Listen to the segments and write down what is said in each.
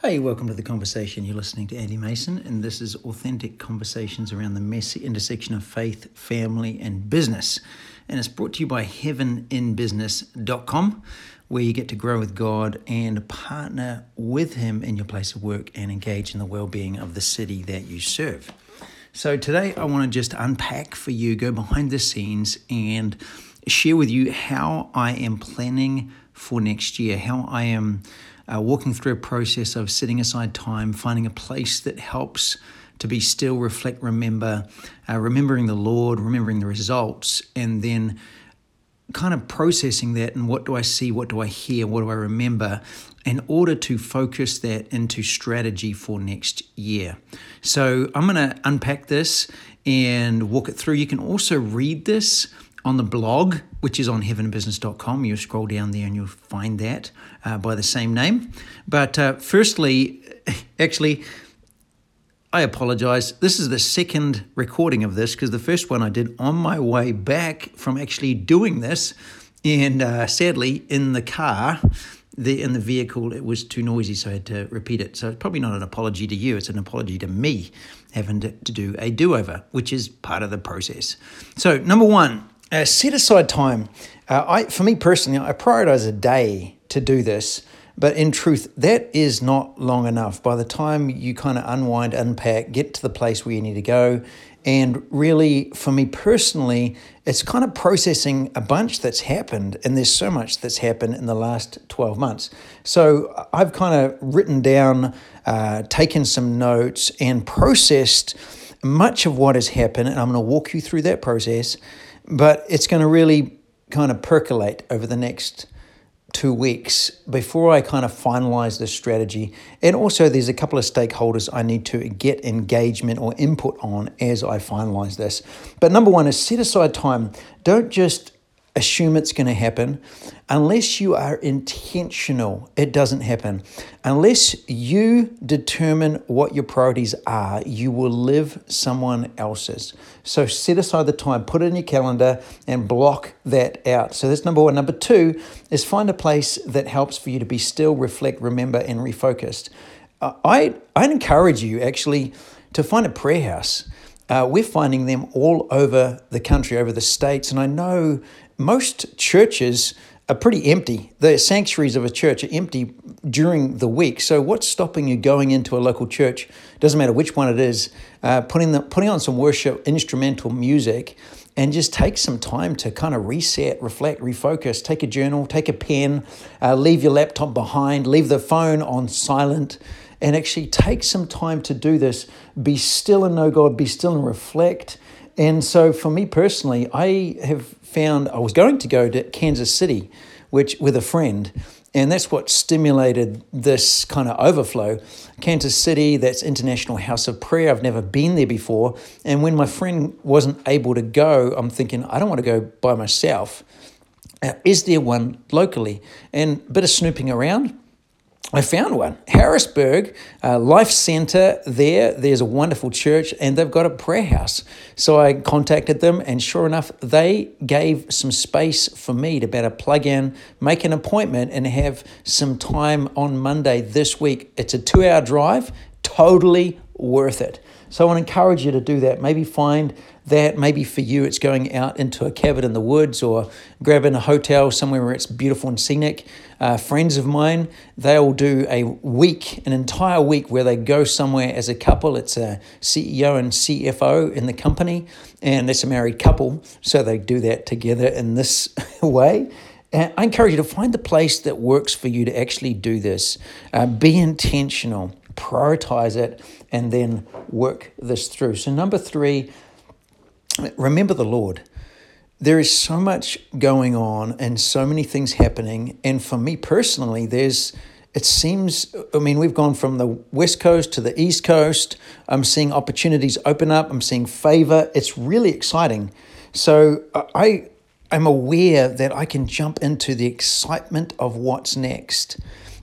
Hey, welcome to the conversation. You're listening to Andy Mason, and this is authentic conversations around the messy intersection of faith, family, and business. And it's brought to you by heaveninbusiness.com, where you get to grow with God and partner with Him in your place of work and engage in the well being of the city that you serve. So, today I want to just unpack for you, go behind the scenes, and share with you how I am planning for next year, how I am uh, walking through a process of setting aside time, finding a place that helps to be still, reflect, remember, uh, remembering the Lord, remembering the results, and then kind of processing that and what do I see, what do I hear, what do I remember, in order to focus that into strategy for next year. So I'm going to unpack this and walk it through. You can also read this on the blog, which is on heavenbusiness.com. You scroll down there and you'll find that uh, by the same name. But uh, firstly, actually, I apologize. This is the second recording of this because the first one I did on my way back from actually doing this. And uh, sadly, in the car, the, in the vehicle, it was too noisy, so I had to repeat it. So it's probably not an apology to you, it's an apology to me having to, to do a do over, which is part of the process. So, number one, uh, set aside time. Uh, I, for me personally, I prioritize a day to do this, but in truth, that is not long enough. By the time you kind of unwind, unpack, get to the place where you need to go, and really, for me personally, it's kind of processing a bunch that's happened, and there's so much that's happened in the last 12 months. So I've kind of written down, uh, taken some notes, and processed much of what has happened, and I'm going to walk you through that process but it's going to really kind of percolate over the next two weeks before I kind of finalize this strategy. And also, there's a couple of stakeholders I need to get engagement or input on as I finalize this. But number one is set aside time. Don't just assume it's going to happen. Unless you are intentional, it doesn't happen. Unless you determine what your priorities are, you will live someone else's. So set aside the time, put it in your calendar, and block that out. So that's number one. Number two is find a place that helps for you to be still, reflect, remember, and refocused. Uh, I, I'd encourage you actually to find a prayer house. Uh, we're finding them all over the country, over the states. And I know most churches are pretty empty. The sanctuaries of a church are empty during the week. So, what's stopping you going into a local church? Doesn't matter which one it is. Uh, putting the, putting on some worship, instrumental music, and just take some time to kind of reset, reflect, refocus. Take a journal, take a pen, uh, leave your laptop behind, leave the phone on silent, and actually take some time to do this. Be still and know God, be still and reflect. And so for me personally, I have found I was going to go to Kansas City, which with a friend, and that's what stimulated this kind of overflow. Kansas City, that's International House of Prayer. I've never been there before. And when my friend wasn't able to go, I'm thinking, I don't want to go by myself. Uh, is there one locally? And a bit of snooping around, I found one. Harrisburg uh, Life Center there. There's a wonderful church and they've got a prayer house. So I contacted them, and sure enough, they gave some space for me to better plug in, make an appointment, and have some time on Monday this week. It's a two hour drive, totally worth it. So I want to encourage you to do that. Maybe find that. Maybe for you, it's going out into a cabin in the woods or grabbing a hotel somewhere where it's beautiful and scenic. Uh, friends of mine, they'll do a week, an entire week, where they go somewhere as a couple. It's a CEO and CFO in the company, and it's a married couple. So they do that together in this way. And I encourage you to find the place that works for you to actually do this. Uh, be intentional, prioritize it, and then work this through. So, number three, remember the Lord. There is so much going on and so many things happening. And for me personally, there's it seems, I mean, we've gone from the West Coast to the East Coast. I'm seeing opportunities open up. I'm seeing favor. It's really exciting. So uh, I am aware that I can jump into the excitement of what's next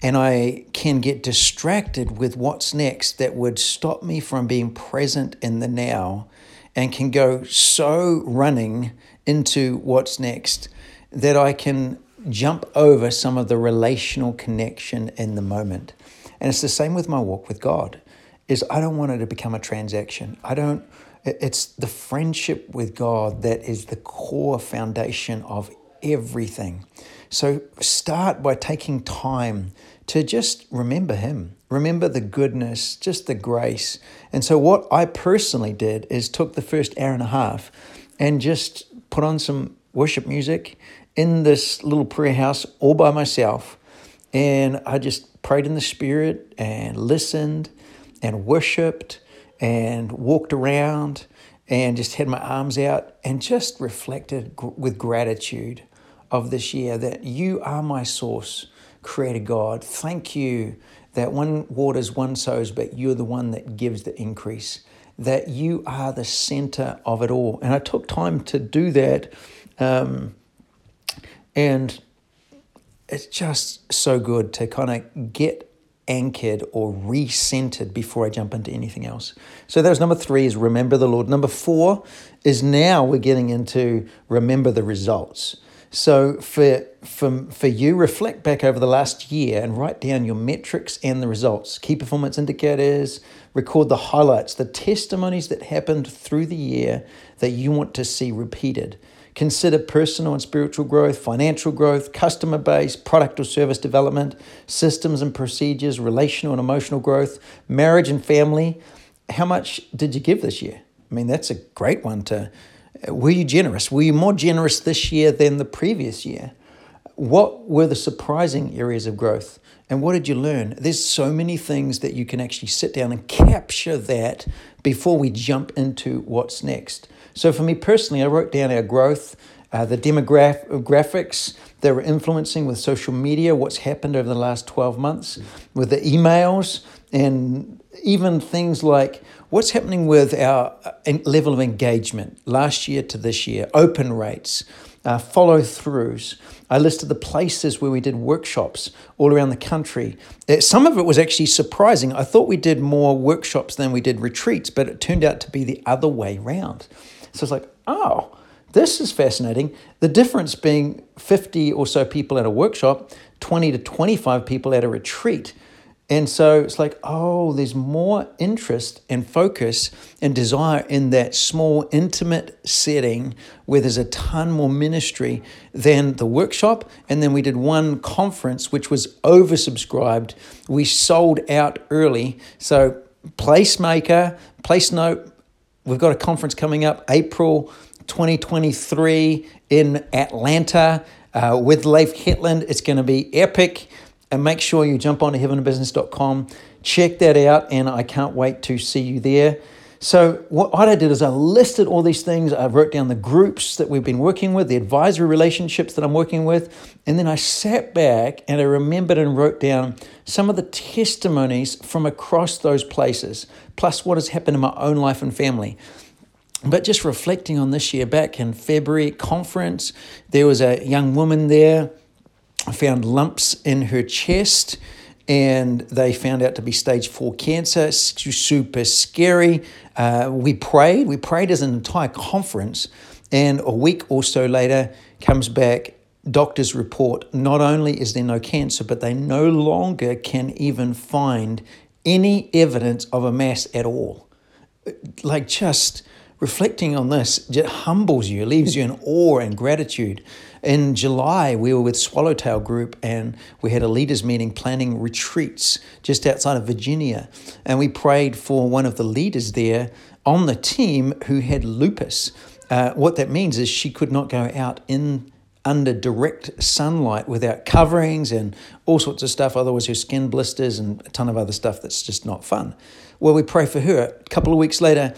and I can get distracted with what's next that would stop me from being present in the now and can go so running into what's next that I can jump over some of the relational connection in the moment. And it's the same with my walk with God. Is I don't want it to become a transaction. I don't it's the friendship with God that is the core foundation of everything. So start by taking time to just remember Him, remember the goodness, just the grace. And so, what I personally did is took the first hour and a half and just put on some worship music in this little prayer house all by myself. And I just prayed in the Spirit and listened and worshiped and walked around and just had my arms out and just reflected with gratitude of this year that you are my source, Creator God. Thank you that one waters, one sows, but you're the one that gives the increase, that you are the center of it all. And I took time to do that. Um, and it's just so good to kind of get anchored or recentered before I jump into anything else. So that was number three is remember the Lord. Number four is now we're getting into remember the results. So for, for, for you, reflect back over the last year and write down your metrics and the results, key performance indicators, record the highlights, the testimonies that happened through the year that you want to see repeated. Consider personal and spiritual growth, financial growth, customer base, product or service development, systems and procedures, relational and emotional growth, marriage and family. How much did you give this year? I mean, that's a great one to. Were you generous? Were you more generous this year than the previous year? What were the surprising areas of growth? And what did you learn? There's so many things that you can actually sit down and capture that before we jump into what's next. So for me personally, I wrote down our growth, uh, the demographics that were influencing with social media, what's happened over the last 12 months, with the emails, and even things like what's happening with our uh, level of engagement last year to this year, open rates, uh, follow throughs. I listed the places where we did workshops all around the country. Uh, some of it was actually surprising. I thought we did more workshops than we did retreats, but it turned out to be the other way around. So it's like, oh, this is fascinating. The difference being 50 or so people at a workshop, 20 to 25 people at a retreat. And so it's like, oh, there's more interest and focus and desire in that small, intimate setting where there's a ton more ministry than the workshop. And then we did one conference, which was oversubscribed. We sold out early. So, Placemaker, Place Note, We've got a conference coming up April 2023 in Atlanta uh, with Leif Hetland. It's going to be epic. And make sure you jump on to heavenbusiness.com, check that out, and I can't wait to see you there. So, what I did is I listed all these things. I wrote down the groups that we've been working with, the advisory relationships that I'm working with, and then I sat back and I remembered and wrote down some of the testimonies from across those places, plus what has happened in my own life and family. But just reflecting on this year back in February conference, there was a young woman there. Found lumps in her chest and they found out to be stage four cancer, super scary. Uh, we prayed, we prayed as an entire conference, and a week or so later comes back. Doctors report not only is there no cancer, but they no longer can even find any evidence of a mass at all. Like just reflecting on this just humbles you, leaves you in awe and gratitude. In July, we were with Swallowtail Group and we had a leaders meeting planning retreats just outside of Virginia. And we prayed for one of the leaders there on the team who had lupus. Uh, what that means is she could not go out in under direct sunlight without coverings and all sorts of stuff. Otherwise, her skin blisters and a ton of other stuff that's just not fun. Well, we pray for her. A couple of weeks later,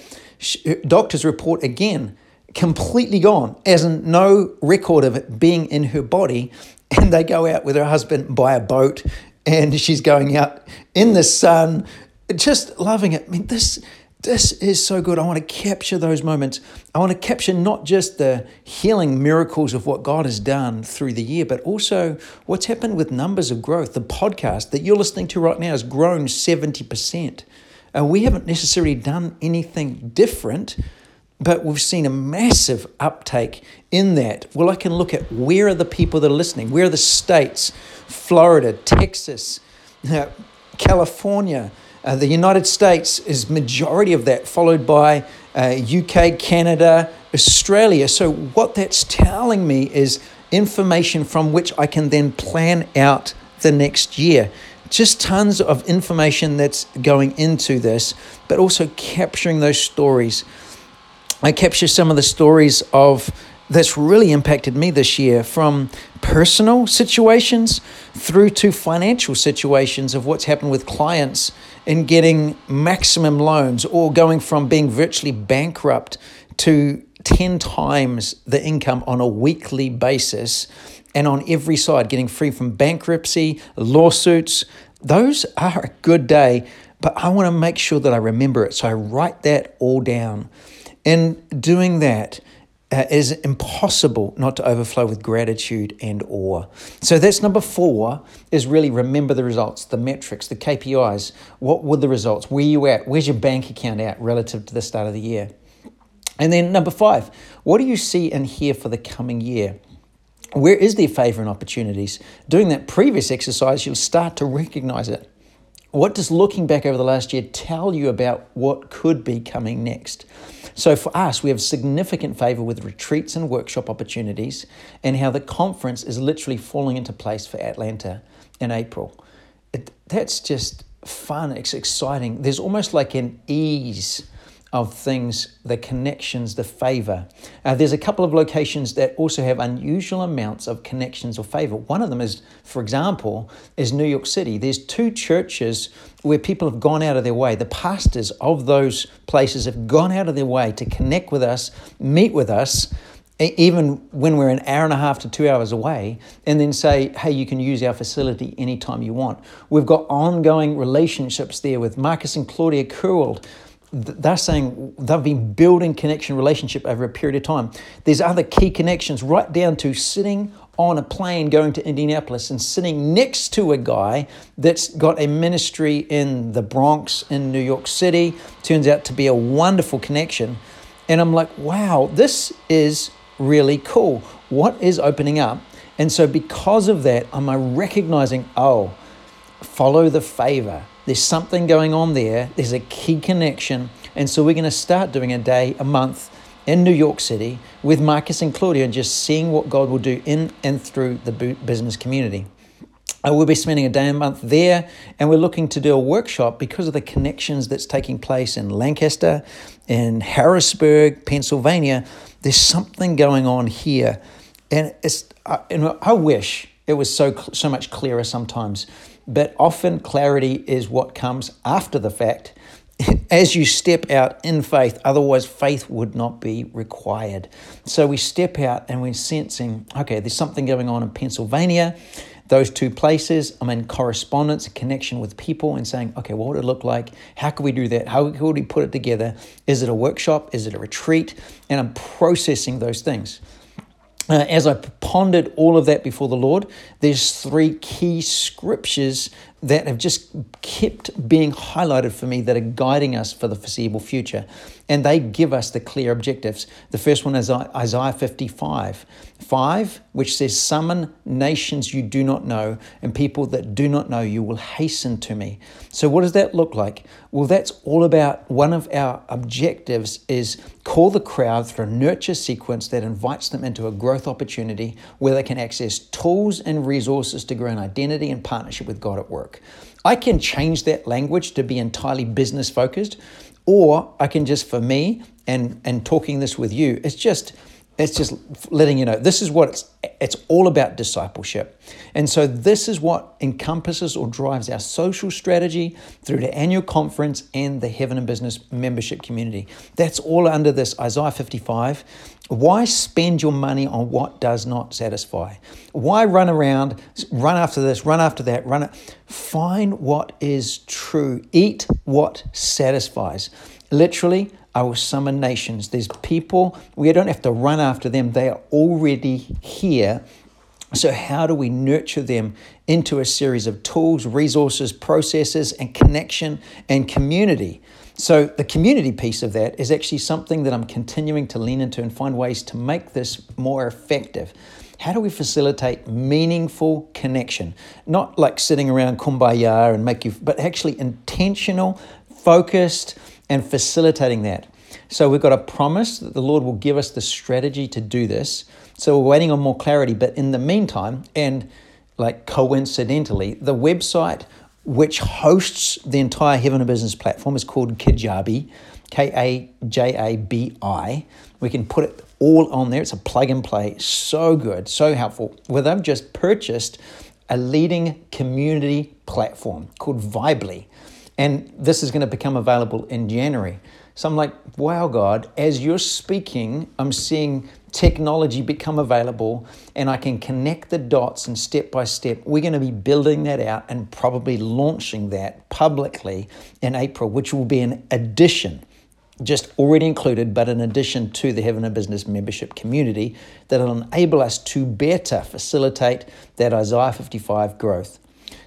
doctors report again completely gone, as in no record of it being in her body. And they go out with her husband by a boat, and she's going out in the sun, just loving it. I mean, this this is so good. I want to capture those moments. I want to capture not just the healing miracles of what God has done through the year, but also what's happened with numbers of growth. The podcast that you're listening to right now has grown 70%. And we haven't necessarily done anything different but we've seen a massive uptake in that. Well, I can look at where are the people that are listening? Where are the states? Florida, Texas, California. Uh, the United States is majority of that, followed by uh, UK, Canada, Australia. So what that's telling me is information from which I can then plan out the next year. Just tons of information that's going into this, but also capturing those stories. I capture some of the stories of that's really impacted me this year from personal situations through to financial situations of what's happened with clients in getting maximum loans or going from being virtually bankrupt to 10 times the income on a weekly basis and on every side getting free from bankruptcy, lawsuits. Those are a good day, but I want to make sure that I remember it. So I write that all down. And doing that, uh, is impossible not to overflow with gratitude and awe. So that's number four is really remember the results, the metrics, the KPIs. What were the results? Where you at? Where's your bank account at relative to the start of the year? And then number five, what do you see and hear for the coming year? Where is there favor and opportunities? Doing that previous exercise, you'll start to recognize it. What does looking back over the last year tell you about what could be coming next? So for us, we have significant favor with retreats and workshop opportunities, and how the conference is literally falling into place for Atlanta in April. It, that's just fun. It's exciting. There's almost like an ease of things, the connections, the favor. Uh, there's a couple of locations that also have unusual amounts of connections or favor. One of them is, for example, is New York City. There's two churches where people have gone out of their way. The pastors of those places have gone out of their way to connect with us, meet with us, even when we're an hour and a half to two hours away, and then say, hey, you can use our facility anytime you want. We've got ongoing relationships there with Marcus and Claudia Kurwald they're saying they've been building connection relationship over a period of time. There's other key connections right down to sitting on a plane going to Indianapolis and sitting next to a guy that's got a ministry in the Bronx in New York City. Turns out to be a wonderful connection. And I'm like, wow, this is really cool. What is opening up? And so, because of that, I'm recognizing, oh, follow the favor there's something going on there. There's a key connection. And so we're going to start doing a day, a month in New York City with Marcus and Claudia and just seeing what God will do in and through the business community. Uh, I will be spending a day a month there, and we're looking to do a workshop because of the connections that's taking place in Lancaster, in Harrisburg, Pennsylvania. There's something going on here, and it's. Uh, I, and I wish it was so so much clearer sometimes but often clarity is what comes after the fact as you step out in faith, otherwise, faith would not be required. So we step out and we're sensing, okay, there's something going on in Pennsylvania. Those two places, I'm in correspondence, connection with people, and saying, okay, what would it look like? How could we do that? How could we put it together? Is it a workshop? Is it a retreat? And I'm processing those things uh, as I pondered all of that before the Lord, there's three key scriptures that have just kept being highlighted for me that are guiding us for the foreseeable future. And they give us the clear objectives. The first one is Isaiah 55 5, which says, Summon nations you do not know, and people that do not know you will hasten to me. So, what does that look like? Well, that's all about one of our objectives is call the crowd through a nurture sequence that invites them into a growth opportunity where they can access tools and resources to grow an identity and partnership with God at work. I can change that language to be entirely business focused, or I can just, for me, and, and talking this with you, it's just it's just letting you know this is what it's it's all about discipleship. And so this is what encompasses or drives our social strategy through the annual conference and the heaven and business membership community. That's all under this isaiah 55 why spend your money on what does not satisfy? Why run around run after this run after that run it? find what is true. Eat what satisfies. Literally I will summon nations. There's people, we don't have to run after them, they are already here. So, how do we nurture them into a series of tools, resources, processes, and connection and community? So, the community piece of that is actually something that I'm continuing to lean into and find ways to make this more effective. How do we facilitate meaningful connection? Not like sitting around kumbaya and make you, but actually intentional, focused, and facilitating that. So we've got a promise that the Lord will give us the strategy to do this. So we're waiting on more clarity. But in the meantime, and like coincidentally, the website which hosts the entire Heaven and Business platform is called Kajabi, K A J A B I. We can put it all on there. It's a plug and play. So good, so helpful. Where they've just purchased a leading community platform called Vibely. And this is going to become available in January. So I'm like, wow, God, as you're speaking, I'm seeing technology become available and I can connect the dots and step by step. We're going to be building that out and probably launching that publicly in April, which will be an addition, just already included, but an addition to the Heaven and Business membership community that will enable us to better facilitate that Isaiah 55 growth.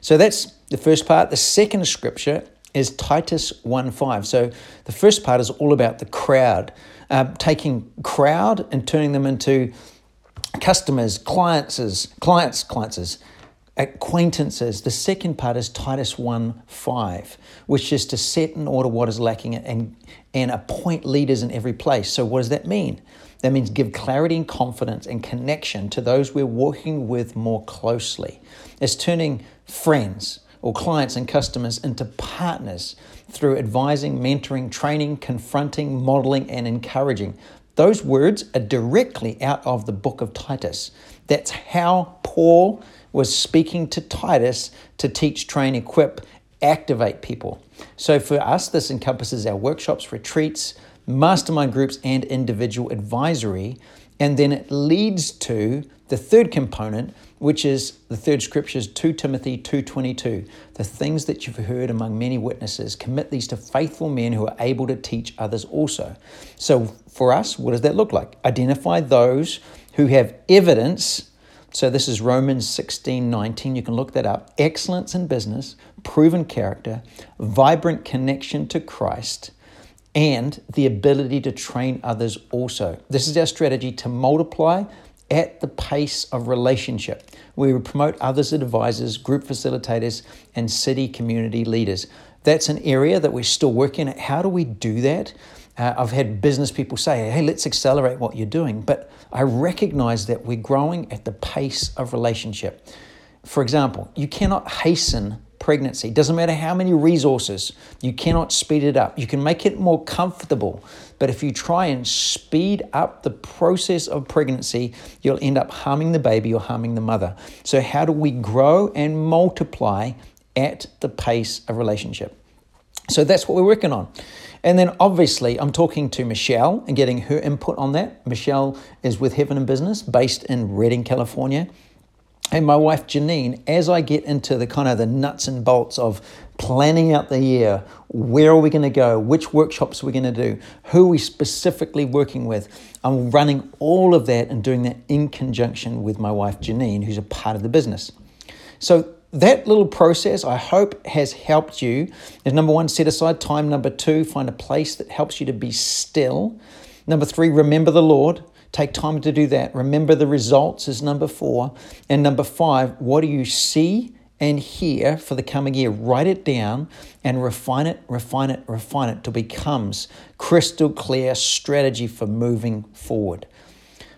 So that's the first part. The second scripture is Titus 1.5. So the first part is all about the crowd, uh, taking crowd and turning them into customers, clients, clients, clients, acquaintances. The second part is Titus 1.5, which is to set in order what is lacking and, and appoint leaders in every place. So what does that mean? That means give clarity and confidence and connection to those we're working with more closely. It's turning friends, or clients and customers into partners through advising, mentoring, training, confronting, modeling, and encouraging. Those words are directly out of the book of Titus. That's how Paul was speaking to Titus to teach, train, equip, activate people. So for us, this encompasses our workshops, retreats, mastermind groups, and individual advisory. And then it leads to the third component, which is the third scripture is 2 Timothy 2:22. The things that you've heard among many witnesses, commit these to faithful men who are able to teach others also. So for us, what does that look like? Identify those who have evidence. So this is Romans 16, 19. You can look that up. Excellence in business, proven character, vibrant connection to Christ, and the ability to train others also. This is our strategy to multiply at the pace of relationship. We would promote others as advisors, group facilitators, and city community leaders. That's an area that we're still working at. How do we do that? Uh, I've had business people say, hey, let's accelerate what you're doing. But I recognize that we're growing at the pace of relationship. For example, you cannot hasten pregnancy. Doesn't matter how many resources, you cannot speed it up. You can make it more comfortable, but if you try and speed up the process of pregnancy, you'll end up harming the baby or harming the mother. So, how do we grow and multiply at the pace of relationship? So, that's what we're working on. And then obviously, I'm talking to Michelle and getting her input on that. Michelle is with Heaven and Business based in Redding, California and my wife Janine, as I get into the kind of the nuts and bolts of planning out the year, where are we going to go, which workshops are we going to do, who are we specifically working with, I'm running all of that and doing that in conjunction with my wife Janine, who's a part of the business. So that little process, I hope, has helped you. Is number one, set aside time. Number two, find a place that helps you to be still. Number three, remember the Lord. Take time to do that. Remember the results is number four. And number five, what do you see and hear for the coming year? Write it down and refine it, refine it, refine it till becomes crystal clear strategy for moving forward.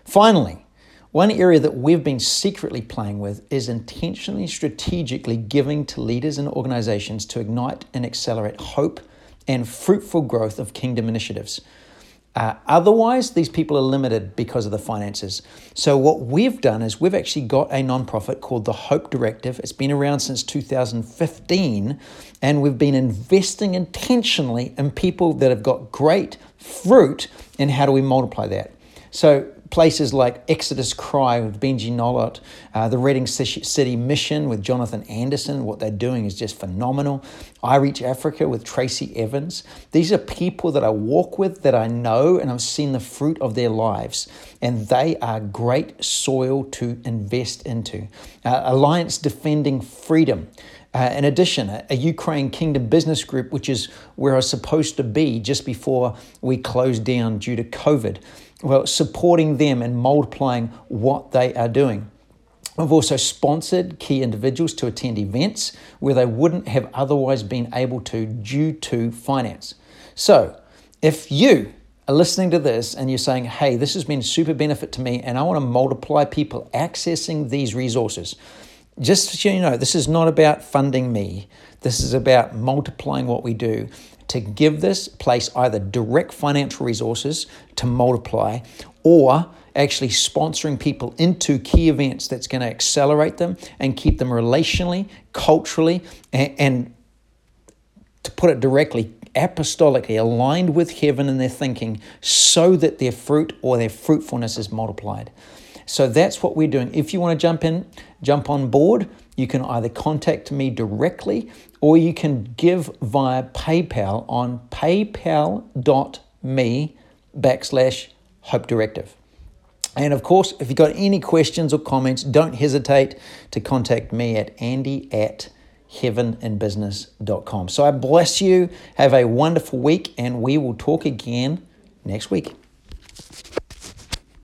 Finally, one area that we've been secretly playing with is intentionally, strategically giving to leaders and organizations to ignite and accelerate hope and fruitful growth of kingdom initiatives. Uh, otherwise, these people are limited because of the finances. So, what we've done is we've actually got a nonprofit called the Hope Directive. It's been around since 2015, and we've been investing intentionally in people that have got great fruit. And how do we multiply that? So, places like Exodus Cry with Benji Nolot, uh, the Reading City Mission with Jonathan Anderson. What they're doing is just phenomenal. I Reach Africa with Tracy Evans. These are people that I walk with, that I know, and I've seen the fruit of their lives. And they are great soil to invest into. Uh, Alliance Defending Freedom. Uh, in addition, a, a Ukraine Kingdom Business Group, which is where I was supposed to be just before we closed down due to COVID. Well, supporting them and multiplying what they are doing. I've also sponsored key individuals to attend events where they wouldn't have otherwise been able to due to finance. So, if you are listening to this and you're saying, hey, this has been super benefit to me, and I want to multiply people accessing these resources, just so you know, this is not about funding me. This is about multiplying what we do to give this place either direct financial resources to multiply or actually sponsoring people into key events that's going to accelerate them and keep them relationally, culturally, and, and to put it directly, apostolically aligned with heaven in their thinking so that their fruit or their fruitfulness is multiplied. So that's what we're doing. If you want to jump in, jump on board, you can either contact me directly or you can give via PayPal on paypal.me backslash hope directive. And of course, if you've got any questions or comments, don't hesitate to contact me at andy at heaveninbusiness.com. So I bless you. Have a wonderful week, and we will talk again next week.